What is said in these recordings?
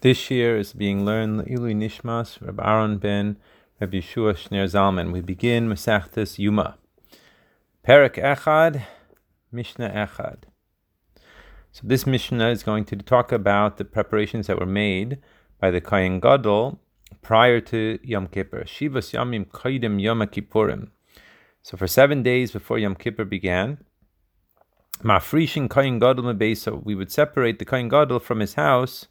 This year is being learned Ilui Nishmas, Reb Aaron ben Reb Yeshua Shner Zalman. We begin Masechtas Yuma. Perak Echad, Mishnah Echad. So this Mishnah is going to talk about the preparations that were made by the Kohen Gadol prior to Yom Kippur. Shivas Yamim Kaidim Yom Kippurim. So for seven days before Yom Kippur began, Mafrishin Kohen Gadol Mebeso, we would separate the Kohen Gadol from his house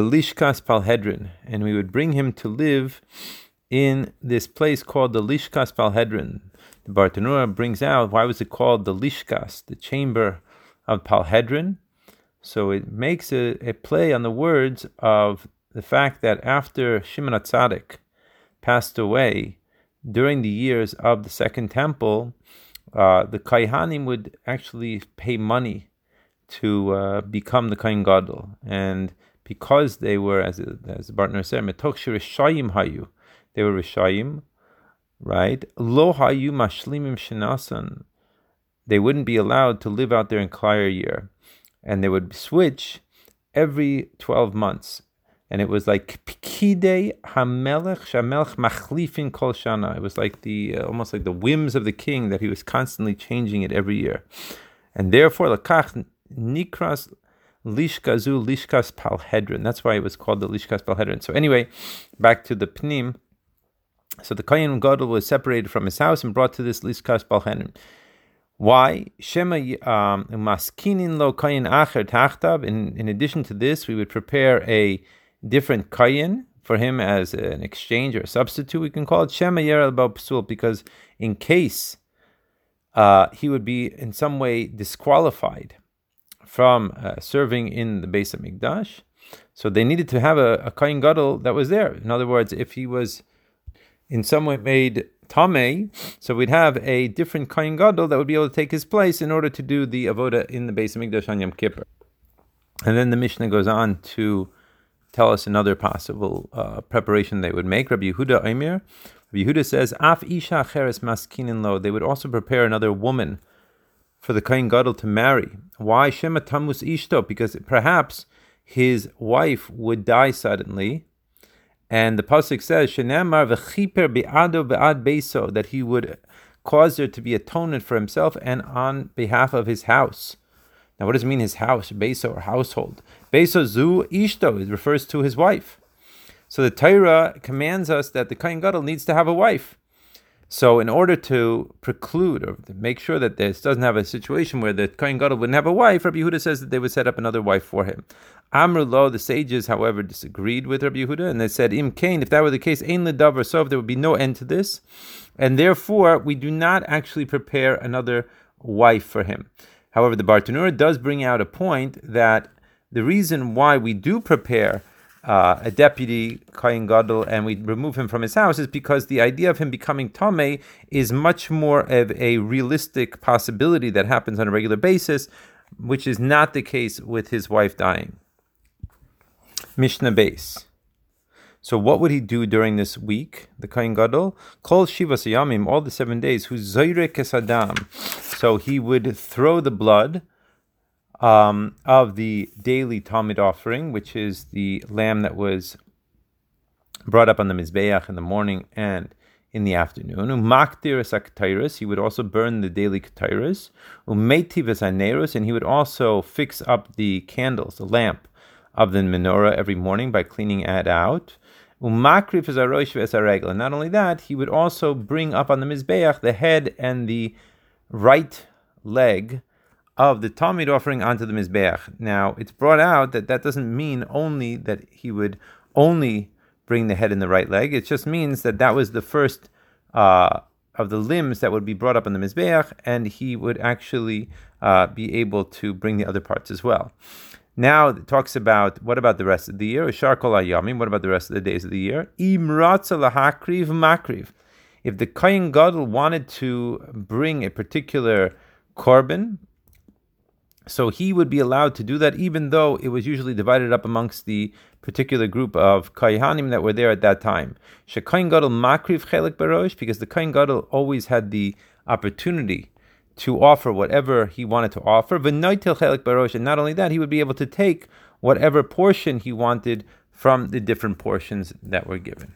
Lishkas Palhedrin, and we would bring him to live in this place called the Lishkas Palhedrin. The Bartanura brings out why was it called the Lishkas, the chamber of Palhedrin. So it makes a, a play on the words of the fact that after Shimon Atzadik passed away during the years of the Second Temple, uh, the Kaihanim would actually pay money to uh, become the Kain Gadol. And because they were, as as the partner said, hayu, they were rishayim, right? Lo hayu mashlimim shenasan, they wouldn't be allowed to live out their entire year, and they would switch every twelve months. And it was like pikide hamelech shamelch machlifin kol shana. It was like the uh, almost like the whims of the king that he was constantly changing it every year, and therefore the lakach nikras Lishkazu Lishkas Palhedrin. That's why it was called the Lishkas Palhedrin. So anyway, back to the Pnim. So the Kohen Gadol was separated from his house and brought to this Lishkas Palhedrin. Why? Shema um, maskinin lo kayin acher tachtav. In addition to this, we would prepare a different kayin for him as an exchange or a substitute. We can call it shema yer psul because in case uh, he would be in some way disqualified from uh, serving in the Beis HaMikdash. So they needed to have a, a Kohen Gadol that was there. In other words, if he was in some way made Tameh, so we'd have a different Kohen Gadol that would be able to take his place in order to do the Avoda in the Beis HaMikdash on Yom Kippur. And then the Mishnah goes on to tell us another possible uh, preparation they would make. Rabbi Yehuda Omer, Rabbi Yehuda says, Af Isha Cheres Maskinin Lo, they would also prepare another woman for the Kohen Gadol to marry. Why Shema Tamus Ishto? Because perhaps his wife would die suddenly. And the pasuk says, "Shenemar v'chiper be'ado be'ad beso," that he would cause there to be atonement for himself and on behalf of his house. Now, what does it mean, his house, beso or household? Beso zu ishto, it refers to his wife. So the Torah commands us that the Kohen Gadol needs to have a wife. So, in order to preclude or to make sure that this doesn't have a situation where the Kohen Gadol wouldn't have a wife, Rabbi Yehuda says that they would set up another wife for him. Amr Lo, the sages, however, disagreed with Rabbi Yehuda, and they said, Im Kain, if that were the case, Ein Ledavar So, there would be no end to this, and therefore we do not actually prepare another wife for him. However, the Bartanura does bring out a point that the reason why we do prepare uh, a deputy Kohen Gadol and we remove him from his house is because the idea of him becoming Tame is much more of a realistic possibility that happens on a regular basis, which is not the case with his wife dying. Mishnah Beis. So what would he do during this week? The Kohen Gadol call Shiva Sayamim all the seven days. Who's Zaire Kesadam. So he would throw the blood um, of the daily Tamid offering, which is the lamb that was brought up on the Mizbeach in the morning and in the afternoon. Umaktir he would also burn the daily ketairas. Umeitiv and he would also fix up the candles, the lamp of the menorah every morning by cleaning it out. Umakrif and not only that, he would also bring up on the Mizbeach the head and the right leg of the Tamid offering onto the Mizbeach. Now, it's brought out that that doesn't mean only that he would only bring the head and the right leg. It just means that that was the first uh, of the limbs that would be brought up on the Mizbeach, and he would actually uh, be able to bring the other parts as well. Now it talks about what about the rest of the year? Ishar kol What about the rest of the days of the year? Lahakriv makriv. If the Kohen Gadol wanted to bring a particular korban, so he would be allowed to do that, even though it was usually divided up amongst the particular group of kaihanim that were there at that time. Shekain gadol makriv chelik barosh, because the kohen gadol always had the opportunity to offer whatever he wanted to offer. V'noitil chelik barosh, and not only that, he would be able to take whatever portion he wanted from the different portions that were given.